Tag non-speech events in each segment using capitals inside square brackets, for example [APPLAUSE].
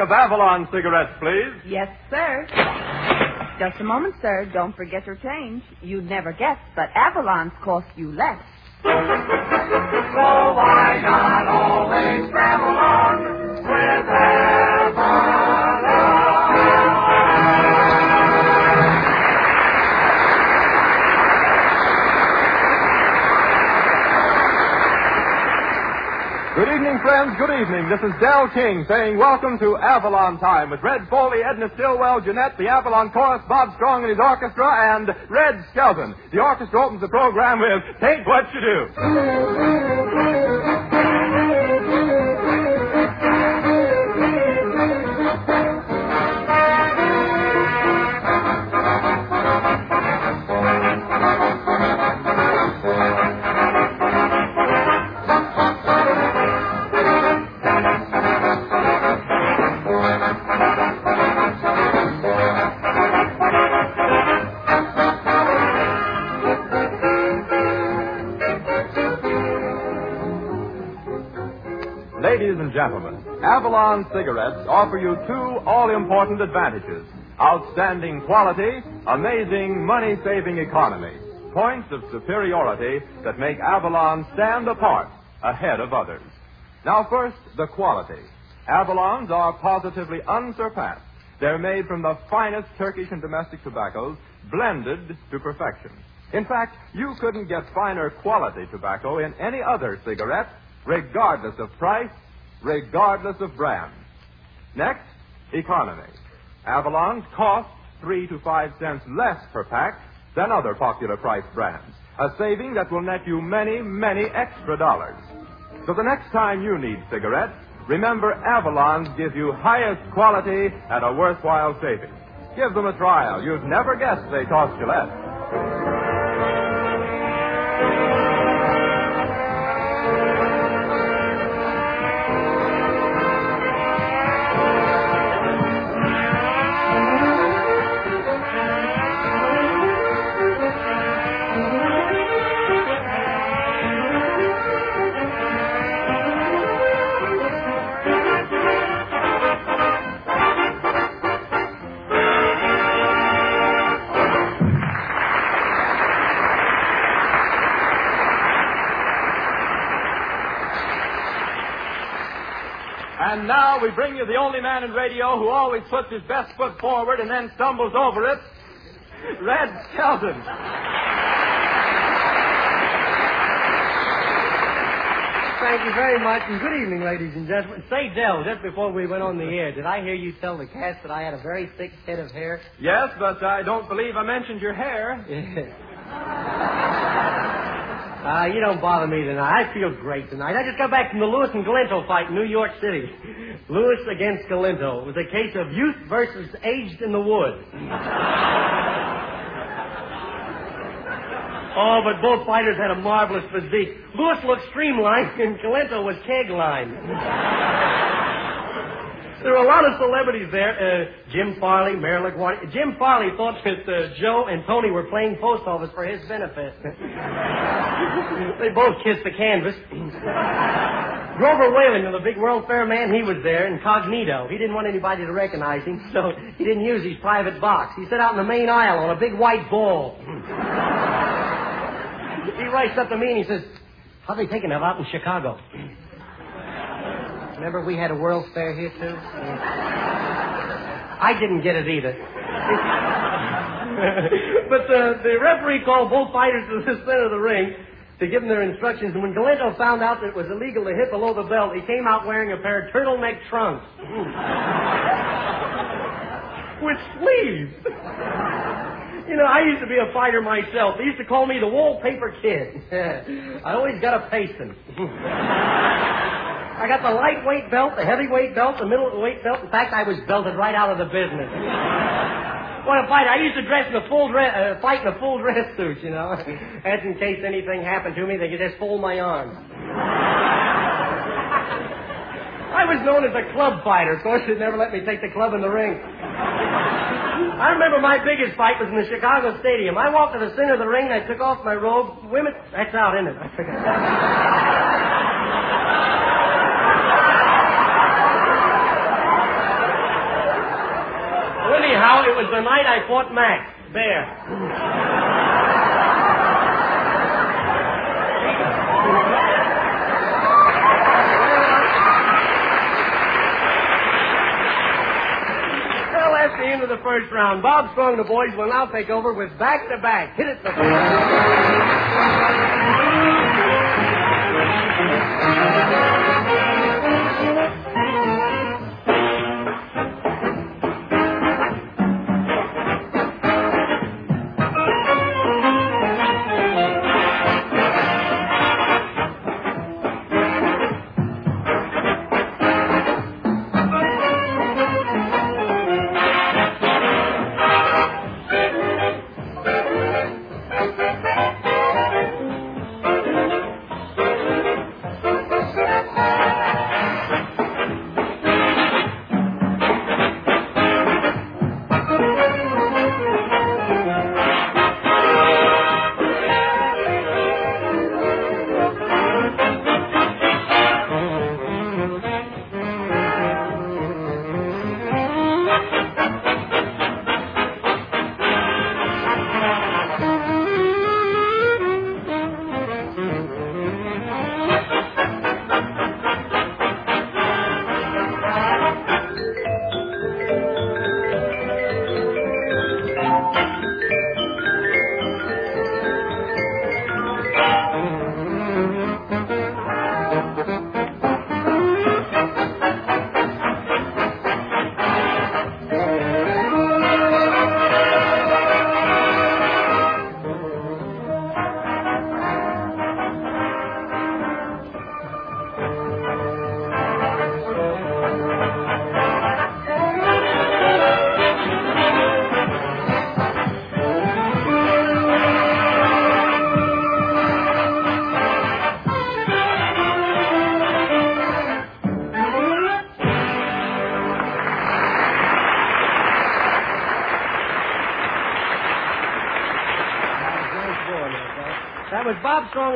of Avalon cigarettes, please. Yes, sir. Just a moment, sir. Don't forget your change. You'd never guess, but Avalon's cost you less. So why not always travel on with Good evening, friends. Good evening. This is Del King saying welcome to Avalon Time with Red Foley, Edna Stillwell, Jeanette, the Avalon Chorus, Bob Strong and his orchestra, and Red Skelton. The orchestra opens the program with Take What You Do. Avalon cigarettes offer you two all-important advantages. Outstanding quality, amazing money-saving economy. Points of superiority that make Avalon stand apart ahead of others. Now first, the quality. Avalons are positively unsurpassed. They're made from the finest Turkish and domestic tobaccos, blended to perfection. In fact, you couldn't get finer quality tobacco in any other cigarette, regardless of price, regardless of brand. Next, economy. Avalon's cost three to five cents less per pack than other popular price brands. A saving that will net you many, many extra dollars. So the next time you need cigarettes, remember Avalon's give you highest quality at a worthwhile saving. Give them a trial. You'd never guess they cost you less. And now we bring you the only man in radio who always puts his best foot forward and then stumbles over it, Red Skelton. Thank you very much, and good evening, ladies and gentlemen. Say, Del, just before we went on the air, did I hear you tell the cast that I had a very thick head of hair? Yes, but I don't believe I mentioned your hair. [LAUGHS] Uh, you don't bother me tonight. I feel great tonight. I just got back from the Louis and Galento fight in New York City. [LAUGHS] Louis against Galento. It was a case of youth versus aged in the wood. [LAUGHS] Oh, but both fighters had a marvelous physique. Louis looked streamlined, [LAUGHS] and Galento was keg-lined. There were a lot of celebrities there. Uh, Jim Farley, Marilyn LaGuardia. Jim Farley thought that uh, Joe and Tony were playing post office for his benefit. [LAUGHS] they both kissed the canvas. Grover Whalen, the big World Fair man, he was there, incognito. He didn't want anybody to recognize him, so he didn't use his private box. He sat out in the main aisle on a big white ball. [LAUGHS] he writes up to me and he says, How they taking that out in Chicago? Remember we had a World's Fair here, too? I didn't get it either. [LAUGHS] but the, the referee called both fighters to the center of the ring to give them their instructions. And when Galento found out that it was illegal to hit below the belt, he came out wearing a pair of turtleneck trunks. [LAUGHS] With sleeves. You know, I used to be a fighter myself. They used to call me the wallpaper kid. [LAUGHS] I always got a pacing. [LAUGHS] I got the lightweight belt, the heavyweight belt, the middleweight belt. In fact, I was belted right out of the business. [LAUGHS] What a fight! I used to dress in a full dress, uh, fight in a full dress suit, you know. That's in case anything happened to me, they could just fold my arms. I was known as a club fighter. Of course, they never let me take the club in the ring. I remember my biggest fight was in the Chicago Stadium. I walked to the center of the ring, I took off my robe. Women, that's out, isn't it? I forgot. Anyhow, it was the night I fought Max, Baer. The end of the first round. Bob Strong and the boys will now take over with back to back. Hit it, the [LAUGHS] That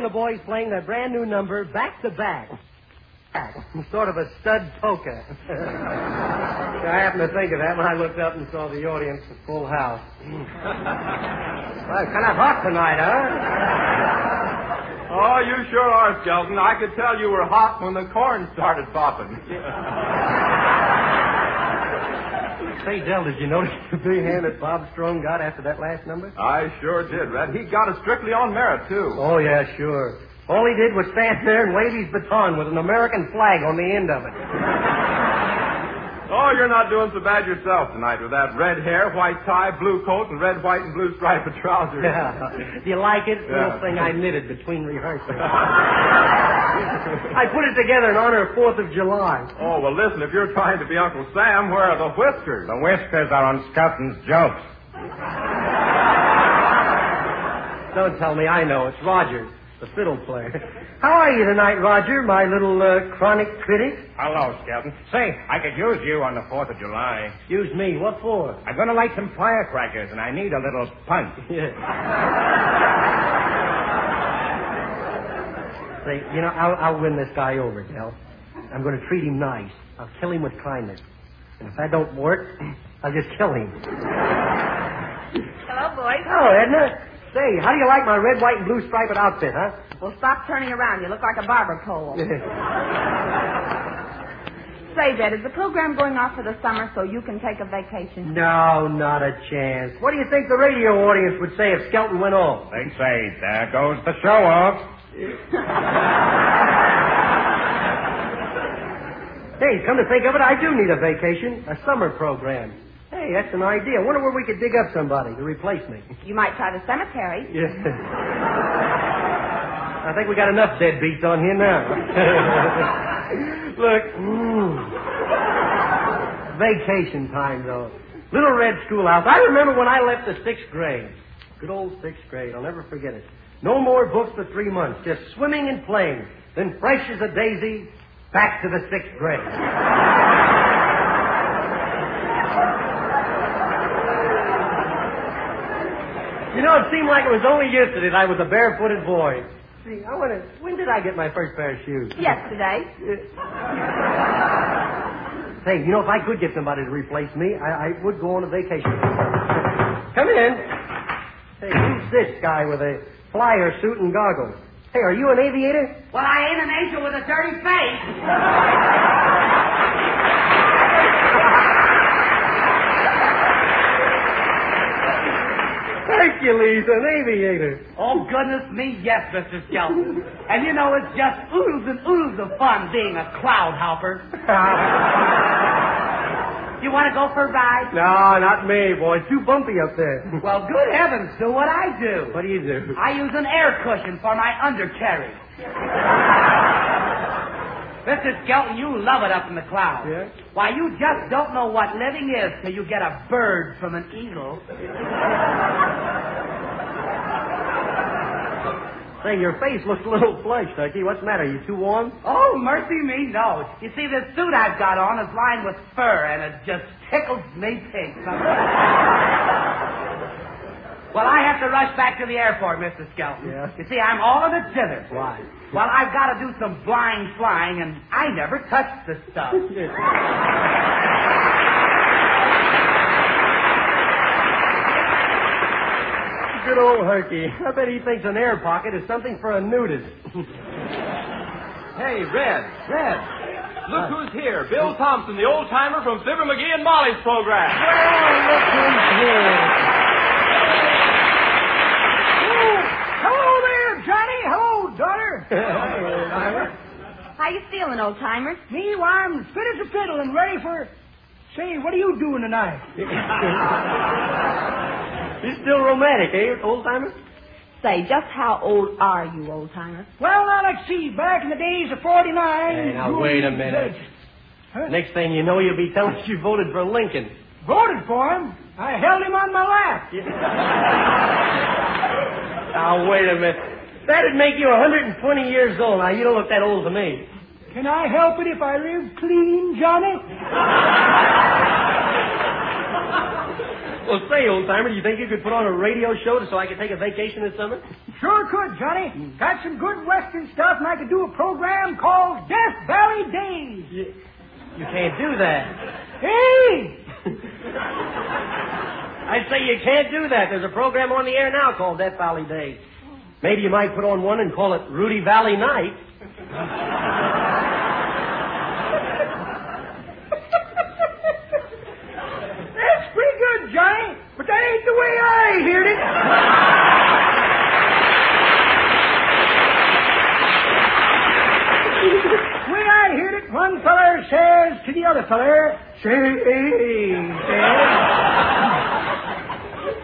and the boys playing their brand new number, Back to Back. Sort of a stud poker. [LAUGHS] I happened to think of that when I looked up and saw the audience at full house. [LAUGHS] well, it's kind of hot tonight, huh? Oh, you sure are, Skelton. I could tell you were hot when the corn started popping. [LAUGHS] Say, Del, did you notice the big hand that Bob Strong got after that last number? I sure did, Red. He got it strictly on merit, too. Oh, yeah, sure. All he did was stand there and wave his baton with an American flag on the end of it. Oh, you're not doing so bad yourself tonight with that red hair, white tie, blue coat, and red, white, and blue striped trousers. [LAUGHS] Yeah. Do you like it? Yeah. Little thing I knitted between rehearsals. [LAUGHS] I put it together in honor of Fourth of July. Oh, well, listen, if you're trying to be Uncle Sam, where are the whiskers? The whiskers are on Skelton's jokes. Don't tell me I know. It's Roger, the fiddle player. How are you tonight, Roger, my little uh, chronic critic? Hello, Skelton. Say, I could use you on the 4th of July. Use me. What for? I'm going to light some firecrackers, and I need a little punch. [LAUGHS] Yeah. Say, you know, I'll, I'll win this guy over, Del. I'm going to treat him nice. I'll kill him with kindness. And if that don't work, [CLEARS THROAT] I'll just kill him. Hello, boys. Oh, Edna. Say, how do you like my red, white, and blue striped outfit, huh? Well, stop turning around. You look like a barber pole. [LAUGHS] Say, Dad, is the program going off for the summer so you can take a vacation? no, not a chance. What do you think the radio audience would say if Skelton went off? They'd say, there goes the show off. Hey, come to think of it, I do need a vacation, a summer program. Hey, that's an idea. I Wonder where we could dig up somebody to replace me. You might try the cemetery. Yeah. I think we got enough deadbeats on here now. [LAUGHS] Look, mm. vacation time though. Little red schoolhouse. I remember when I left the sixth grade. Good old sixth grade. I'll never forget it. No more books for three months. Just swimming and playing. Then fresh as a daisy, back to the sixth grade. Know, it seemed like it was only yesterday that I was a barefooted boy. See, I wonder, when did I get my first pair of shoes? Yesterday. [LAUGHS] Hey, you know, if I could get somebody to replace me, I, I would go on a vacation. Come in. Hey, who's this guy with a flyer suit and goggles? Hey, are you an aviator? Well, I ain't an angel with a dirty face. [LAUGHS] Hercules, an aviator. Oh, goodness me, yes, Mr. Skelton. And you know, it's just oodles and oodles of fun being a cloud hopper. [LAUGHS] You want to go for a ride? no, not me, boy. It's Too bumpy up there. Well, good heavens, do what I do. What do you do? I use an air cushion for my undercarriage. [LAUGHS] Mr. Skelton, you love it up in the clouds. Yeah? Why, you just don't know what living is till you get a bird from an eagle. Say, your face looks a little flushed, Turkey. What's the matter? Are You too warm? Oh, mercy me, no. You see, this suit I've got on is lined with fur, and it just tickles me pink. [LAUGHS] well, I have to rush back to the airport, Mr. Skelton. Yeah? You see, I'm all in a jitters. Why? Well, I've got to do some blind flying, and I never touched the stuff. [LAUGHS] Good old Herky. I bet he thinks an air pocket is something for a nudist. [LAUGHS] Hey, Red, Red. Look who's here. Bill Thompson, the old timer from Fibber McGee and Molly's program. Oh, look who's here. Oh, hello there, Johnny. Hello, daughter. [LAUGHS] How you feeling, old timer? Me, well, I'm fit as a fiddle and ready for. Say, what are you doing tonight? [LAUGHS] He's still romantic, eh, old timer? Say, just how old are you, old timer? Well, now let's see. Back in the days of '49. Hey, now, wait a minute. Huh? Next thing you know, you'll be telling us you voted for Lincoln. Voted for him. I held him on my lap. [LAUGHS] Now, wait a minute. That'd make you 120 years old. Now, you don't look that old to me. Can I help it if I live clean, Johnny? [LAUGHS] Well, say, old timer, do you think you could put on a radio show so I could take a vacation this summer? Sure could, Johnny. Got some good Western stuff, and I could do a program called Death Valley Days. You, you can't do that. Hey! [LAUGHS] I'd say you can't do that. There's a program on the air now called Death Valley Days. Maybe you might put on one and call it Rudy Vallee Night. [LAUGHS] That's pretty good, Johnny, but that ain't the way I heard it. [LAUGHS] The way I heard it, one feller says to the other feller, say, says,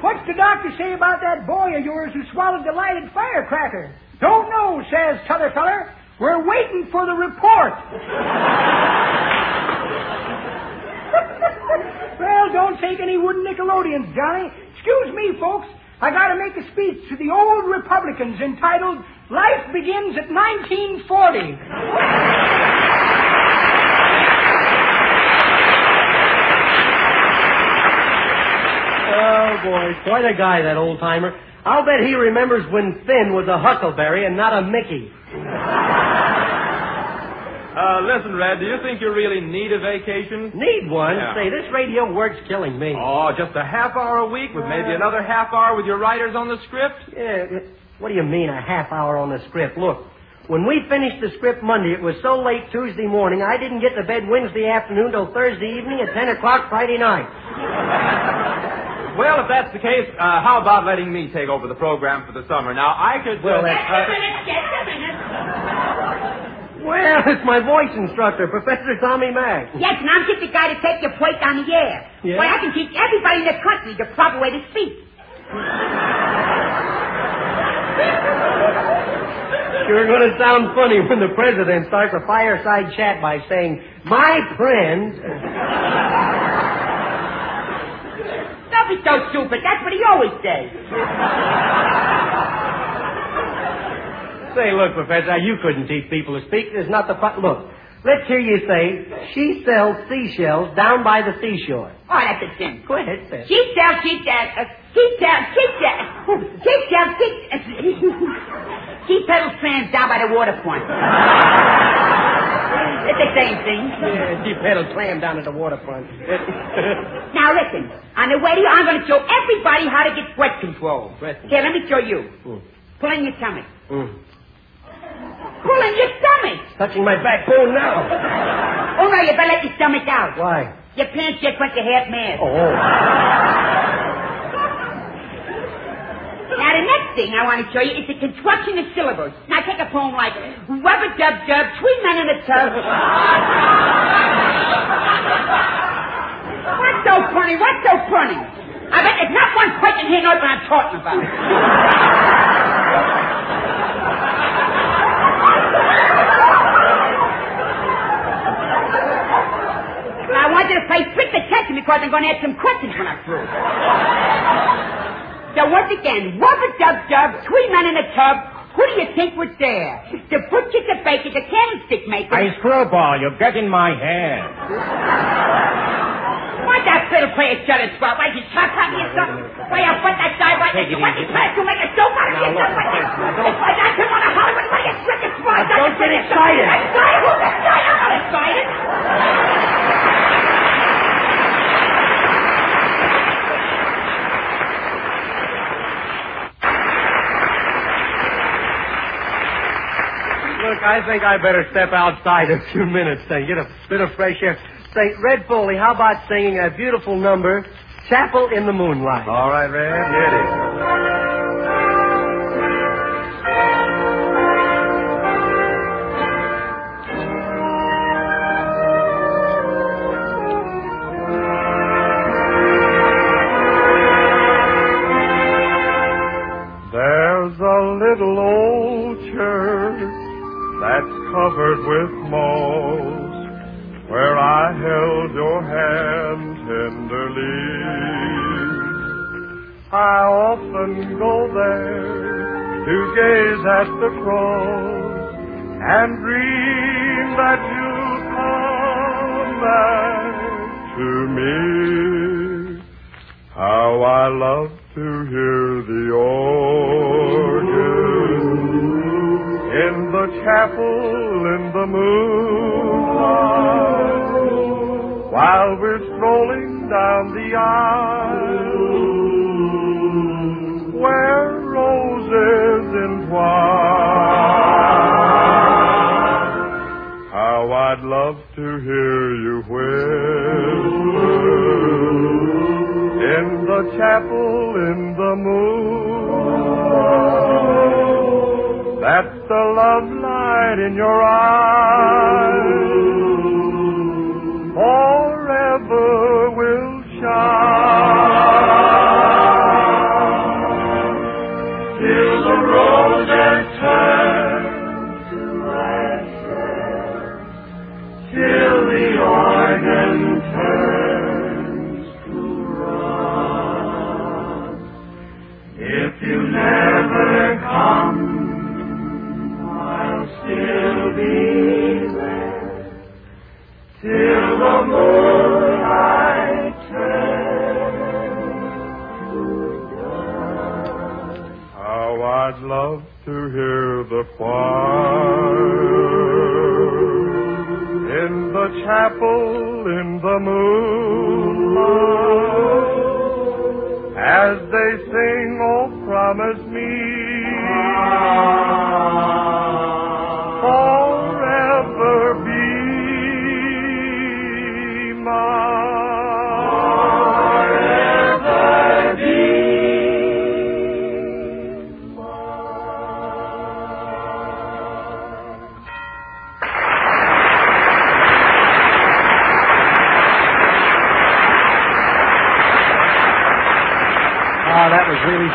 What's the doctor say about that boy of yours who swallowed the lighted firecracker? Don't know, says t'other feller. We're waiting for the report. Don't take any wooden Nickelodeons, Johnny. Excuse me, folks. I gotta make a speech to the old Republicans entitled Life Begins at 1940. Oh, boy. Quite a guy, that old timer. I'll bet he remembers when Finn was a huckleberry and not a Mickey. Uh, listen, Red, do you think you really need a vacation? Need one? Yeah. Say, this radio work's killing me. Oh, just a half hour a week with maybe another half hour with your writers on the script? Yeah, what do you mean a half hour on the script? Look, when we finished the script Monday, it was so late Tuesday morning, I didn't get to bed Wednesday afternoon till Thursday evening at 10 o'clock Friday night. [LAUGHS] Well, if that's the case, uh, how about letting me take over the program for the summer? Now, I could. Well, uh, that's- Just a minute, just a minute. Well, it's my voice instructor, Professor Tommy Mack. Yes, and I'm just the guy to take your point on the air. Yeah? Why, I can teach everybody in the country the proper way to speak. You're going to sound funny when the president starts a fireside chat by saying, My friend. Don't be so stupid. That's what he always says. Say, look, Professor, you couldn't teach people to speak. There's not the fu- Look, let's hear you say, She sells seashells down by the seashore. Oh, that's a sin. Go ahead, sir. She sells, she sells, uh, she sells, she sells, she sells, she, uh, [LAUGHS] she peddles trams down by the waterfront. [LAUGHS] It's the same thing. Yeah, Jeep pedal clam down at the waterfront. [LAUGHS] Now listen, on the way to you, I'm going to show everybody how to get breath control. Breath Here, let me show you. Mm. Pull in your stomach. Mm. Pull in your stomach. Touching my backbone now. Oh no, you better let your stomach out. Why? Your pants just went to half mast. Oh, oh. Now the next thing I want to show you is the construction of syllables. Now take a poem like Rubber Dub Dub, Three Men in a Tub. What's so funny? What's so funny? I bet there's not one person here knows what I'm talking about. I want you to pay strict attention because I'm going to ask some questions when I'm through. So once again, rubber dub dub, three men in a tub. Who do you think was there? The butcher, the baker, the candlestick maker. Hey, Screwball, you're getting my hair. Why that fiddle player shut his mouth? Why, you shot at me or something? Why, you put that guy right Take next to it What's he to make a joke out of Now, yourself? look, Like look, this? now, don't- I come on a Hollywood. What are you stricken for? Now, don't get excited. Excited? Who's excited? I'm not excited. Look, I think I better step outside a few minutes and get a bit of fresh air. Say, Red Foley, how about singing a beautiful number, Chapel in the Moonlight? All right, Red, here it is. At the cross and dream that you'll come back to me. How I love to hear the organ in the chapel in the moonlight love to hear you whisper in the chapel in the moon. That's the love light in your eyes. Forever will shine. Till the roses turn I'd love to hear the choir the chapel in the moonlight. As they sing, oh, promise me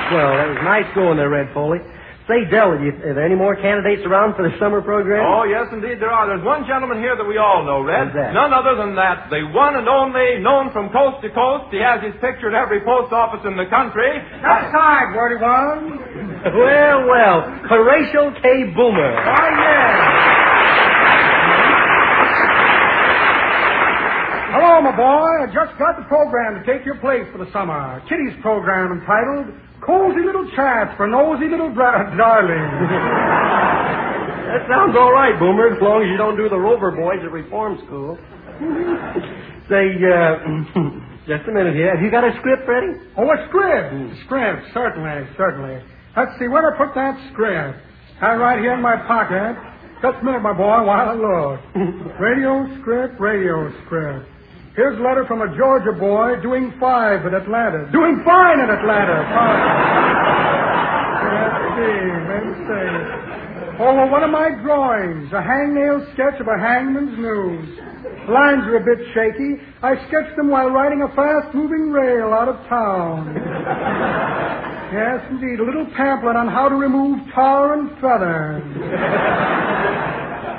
was really swell. That was nice going there, Red Foley. Say, Del, are, you, are there any more candidates around for the summer program? Oh, yes, indeed there are. There's one gentleman here that we all know, Red. That? None other than that, the one and only, known from coast to coast. He has his picture at every post office in the country. That's time, Gordy One. [LAUGHS] well, well, Horatio K. Boomer. Oh, yeah. Hello, my boy. I just got the program to take your place for the summer. Kitty's program entitled Cozy Little Chats for Nosy Little Dra- [LAUGHS] Darling. That sounds all right, Boomer, as long as you don't do the Rover Boys at Reform School. [LAUGHS] Say, uh, [CLEARS THROAT] just a minute here. Have you got a script ready? Oh, a script. Script, certainly, certainly. Let's see, where I put that script? I right here in my pocket. Just a minute, my boy, while I look. [LAUGHS] radio script, radio script. Here's a letter from a Georgia boy doing five at Atlanta. Doing fine at Atlanta. Fine. Let's see. Oh, one of my drawings, a hangnail sketch of a hangman's noose. Lines are a bit shaky. I sketched them while riding a fast-moving rail out of town. yes, indeed, a little pamphlet on how to remove tar and feathers.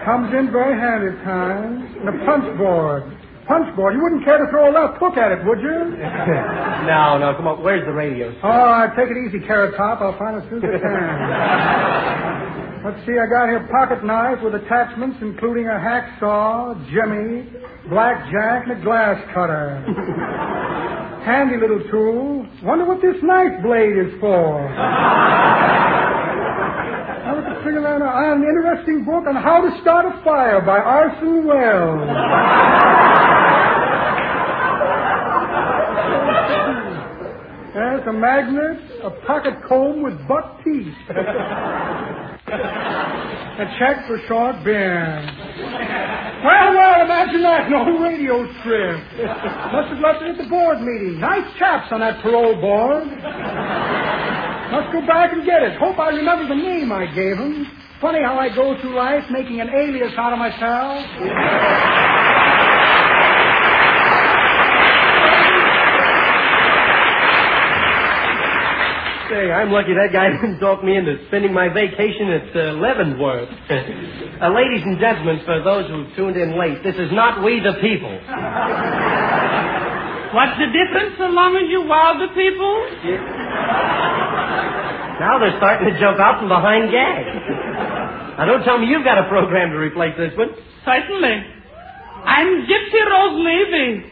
Comes in very handy at times. And a punch board. Punch board. You wouldn't care to throw a left hook at it, would you? [LAUGHS] no, no, come on. Where's the radio? Oh, I take it easy, Carrot Top. I'll find it soon as I can. [LAUGHS] Let's see, I got here pocket knife with attachments including a hacksaw, jimmy, blackjack, and a glass cutter. [LAUGHS] Handy little tool. Wonder what this knife blade is for. Was to figure. An interesting book on how to start a fire by Orson Welles. [LAUGHS] There's a magnet, a pocket comb with buck teeth. [LAUGHS] a check for short beer. Well, well, imagine that. No radio script. Must have left it at the board meeting. Nice chaps on that parole board. Must go back and get it. Hope I remember the name I gave him. Funny how I go through life making an alias out of myself. Say, I'm lucky that guy [LAUGHS] didn't talk me into spending my vacation at uh, Leavenworth. [LAUGHS] uh, ladies and gentlemen, for those who tuned in late, this is not We the People. What's the difference so long as you wow the people? [LAUGHS] Now they're starting to jump out from behind gags. Now don't tell me you've got a program to replace this one. Certainly. I'm Gypsy Rose Levy.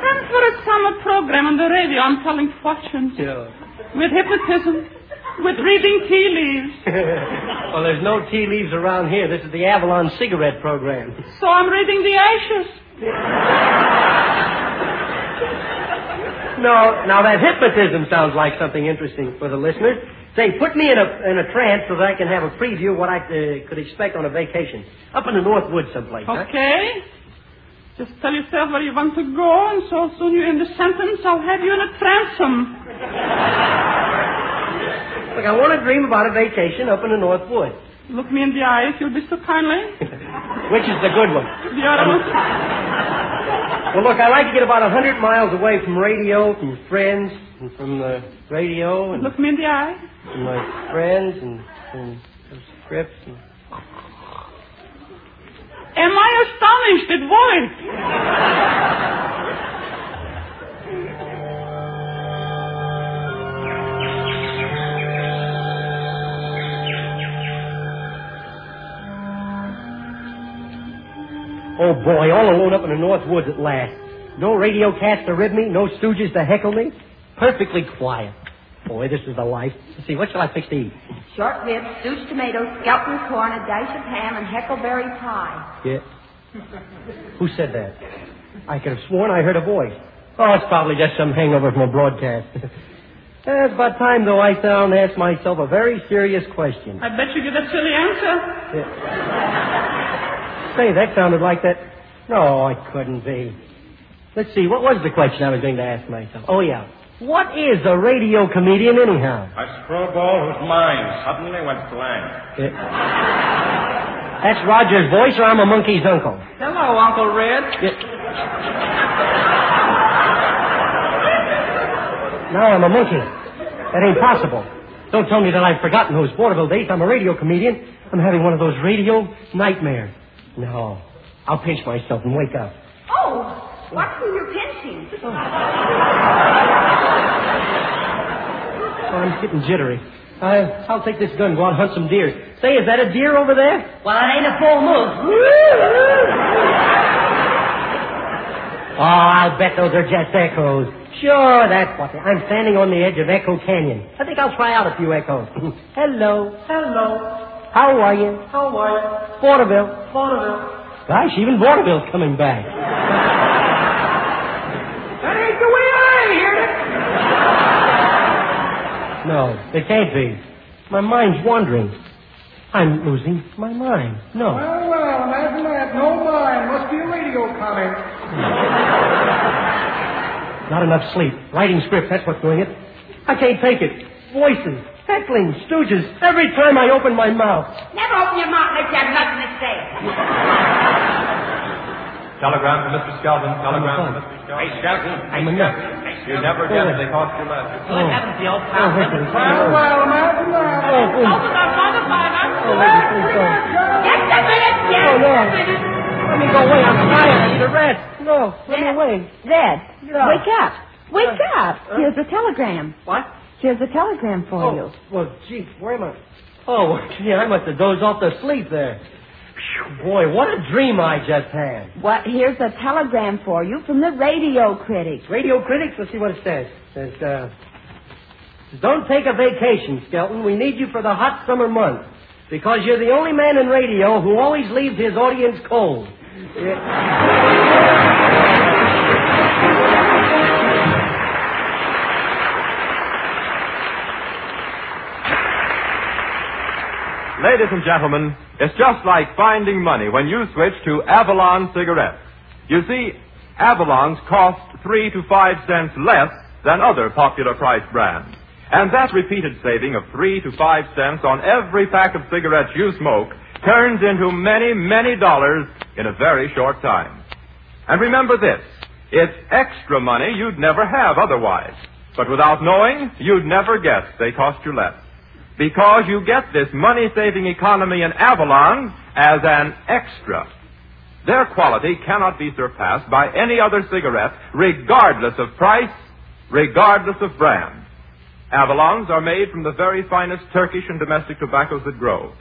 And for a summer program on the radio, I'm telling fortunes. Yeah. With hypnotism. With reading tea leaves. [LAUGHS] well, there's no tea leaves around here. This is the Avalon cigarette program. So I'm reading the ashes. [LAUGHS] No, now that hypnotism sounds like something interesting for the listeners. Say, put me in a in a trance so that I can have a preview of what I uh, could expect on a vacation up in the North Woods someplace. huh? Okay? Just tell yourself where you want to go, and so soon you end the sentence, I'll have you in a transom. Look, I want to dream about a vacation up in the North Woods. Look me in the eye if you'll be so kindly. [LAUGHS] Which is the good one? The other one. [LAUGHS] Well, look, I like to get about a hundred miles away from radio, from friends, and from the radio, and Look me in the eye. from my friends, and from the scripts. And... Am I astonished? It worked. [LAUGHS] Oh boy, all alone up in the North Woods at last. No radio cats to rib me, no stooges to heckle me. Perfectly quiet. Boy, this is the life. Let's see, what shall I fix to eat? Short ribs, stewed tomatoes, scalped corn, a dash of ham, and heckleberry pie. Yeah. Who said that? I could have sworn I heard a voice. Oh, it's probably just some hangover from a broadcast. [LAUGHS] Eh, it's about time, though, I down and ask myself a very serious question. I bet you get a silly answer. Say, that sounded like that. No, it couldn't be. Let's see, what was the question I was going to ask myself? Oh, yeah. What is a radio comedian, anyhow? A screwball whose mind suddenly went blank. That's Roger's voice, or I'm a monkey's uncle. Hello, Uncle Red. Now I'm a monkey. That ain't possible. Don't tell me that I've forgotten those vaudeville days. I'm a radio comedian. I'm having one of those radio nightmares. No. I'll pinch myself and wake up. Oh, what's in your pinching? Oh, I'm getting jittery. I, I'll take this gun and go out and hunt some deer. Say, is that a deer over there? Well, it ain't a full moon. Oh, I'll bet those are just echoes. Sure, that's what. they, I'm standing on the edge of Echo Canyon. I think I'll try out a few echoes. [LAUGHS] Hello. Hello. How are you? How are you? Vaudeville. Vaudeville. Gosh, even Vaudeville's coming back. That ain't the way I hear it. No, it can't be. My mind's wandering. I'm losing my mind. No. Well, well, imagine that. No mind. Must be a radio comment. Not enough sleep. Writing scripts, that's what's doing it. I can't take it. Voices, heckling, stooges, every time I open my mouth. Never open your mouth unless you have nothing to say. Telegram to Mr. Skelton. Telegram to Mr. Hey, Skelton. Skelton. I'm a nut. You never guess they cost you less. Oh. Heavens, the old Oh, pal. listen. Well, well, imagine that. Oh, oh. Open up, motherfucker. Oh, listen, please don't. Just a minute, just Oh, no. a minute. Let me go away. I'm tired. I need a rest. No, let me away. Zed, Yeah. wake up. Wake Uh, up. Here's a telegram. What? Here's a telegram for Oh, you. well, gee, where am I? Oh, [LAUGHS] gee, I must have dozed off to sleep there. Boy, what a dream I just had. What? Here's a telegram for you from the radio critics. Radio critics, let's see what it says. It says, uh, don't take a vacation, Skelton. We need you for the hot summer months. Because you're the only man in radio who always leaves his audience cold. Yeah. Ladies and gentlemen, it's just like finding money when you switch to Avalon cigarettes. You see, Avalons cost three to five cents less than other popular price brands. And that repeated saving of three to five cents on every pack of cigarettes you smoke turns into many, many dollars in a very short time. And remember this, it's extra money you'd never have otherwise. But without knowing, you'd never guess they cost you less because you get this money saving economy in Avalon as an extra. Their quality cannot be surpassed by any other cigarette, regardless of price, regardless of brand. Avalons are made from the very finest Turkish and domestic tobaccos that grow.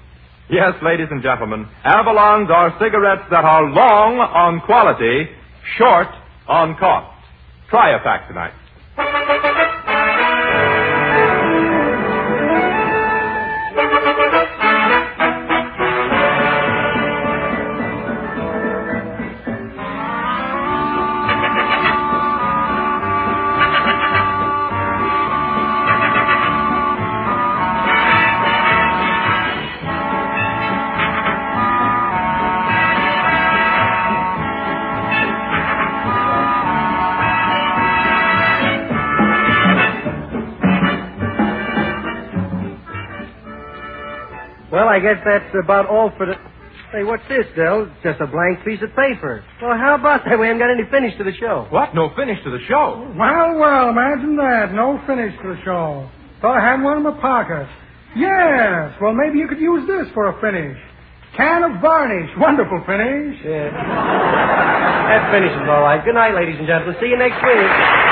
Yes, ladies and gentlemen, Avalons are cigarettes that are long on quality, short on cost. Try a pack tonight. Guess that's about all for the. Hey, what's this, Del? It's just a blank piece of paper. Well, how about that? We haven't got any finish to the show. What? No finish to the show. Well, well, imagine that. No finish to the show. Thought I had one in my pocket. Yes. Well, maybe you could use this for a finish. Can of varnish. Wonderful finish. Yeah. [LAUGHS] that finishes all right. Good night, ladies and gentlemen. See you next week.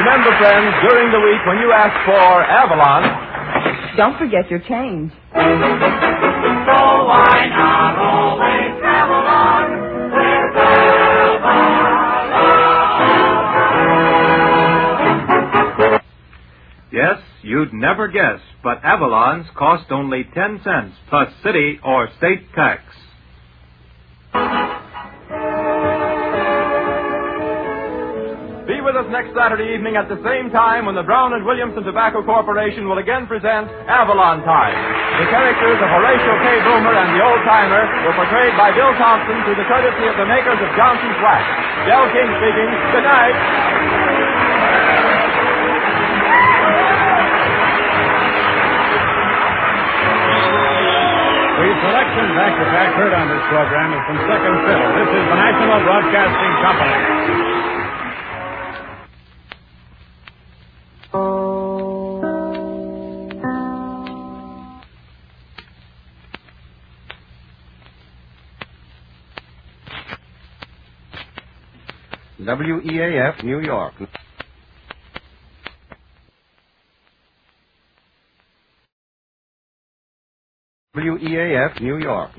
Remember, friends, during the week when you ask for Avalon, Don't forget your change. So why not always travel on with Avalon? Yes, you'd never guess, but Avalons cost only 10 cents plus city or state tax. Us next Saturday evening at the same time when the Brown and Williamson Tobacco Corporation will again present Avalon Time. The characters of Horatio K. Boomer and the Old Timer were portrayed by Bill Thompson through the courtesy of the makers of Johnson's Wax. Del King speaking. Good night. The selections after fact heard on this program is from Second Fiddle. This is the National Broadcasting Company. WEAF, New York. WEAF, New York.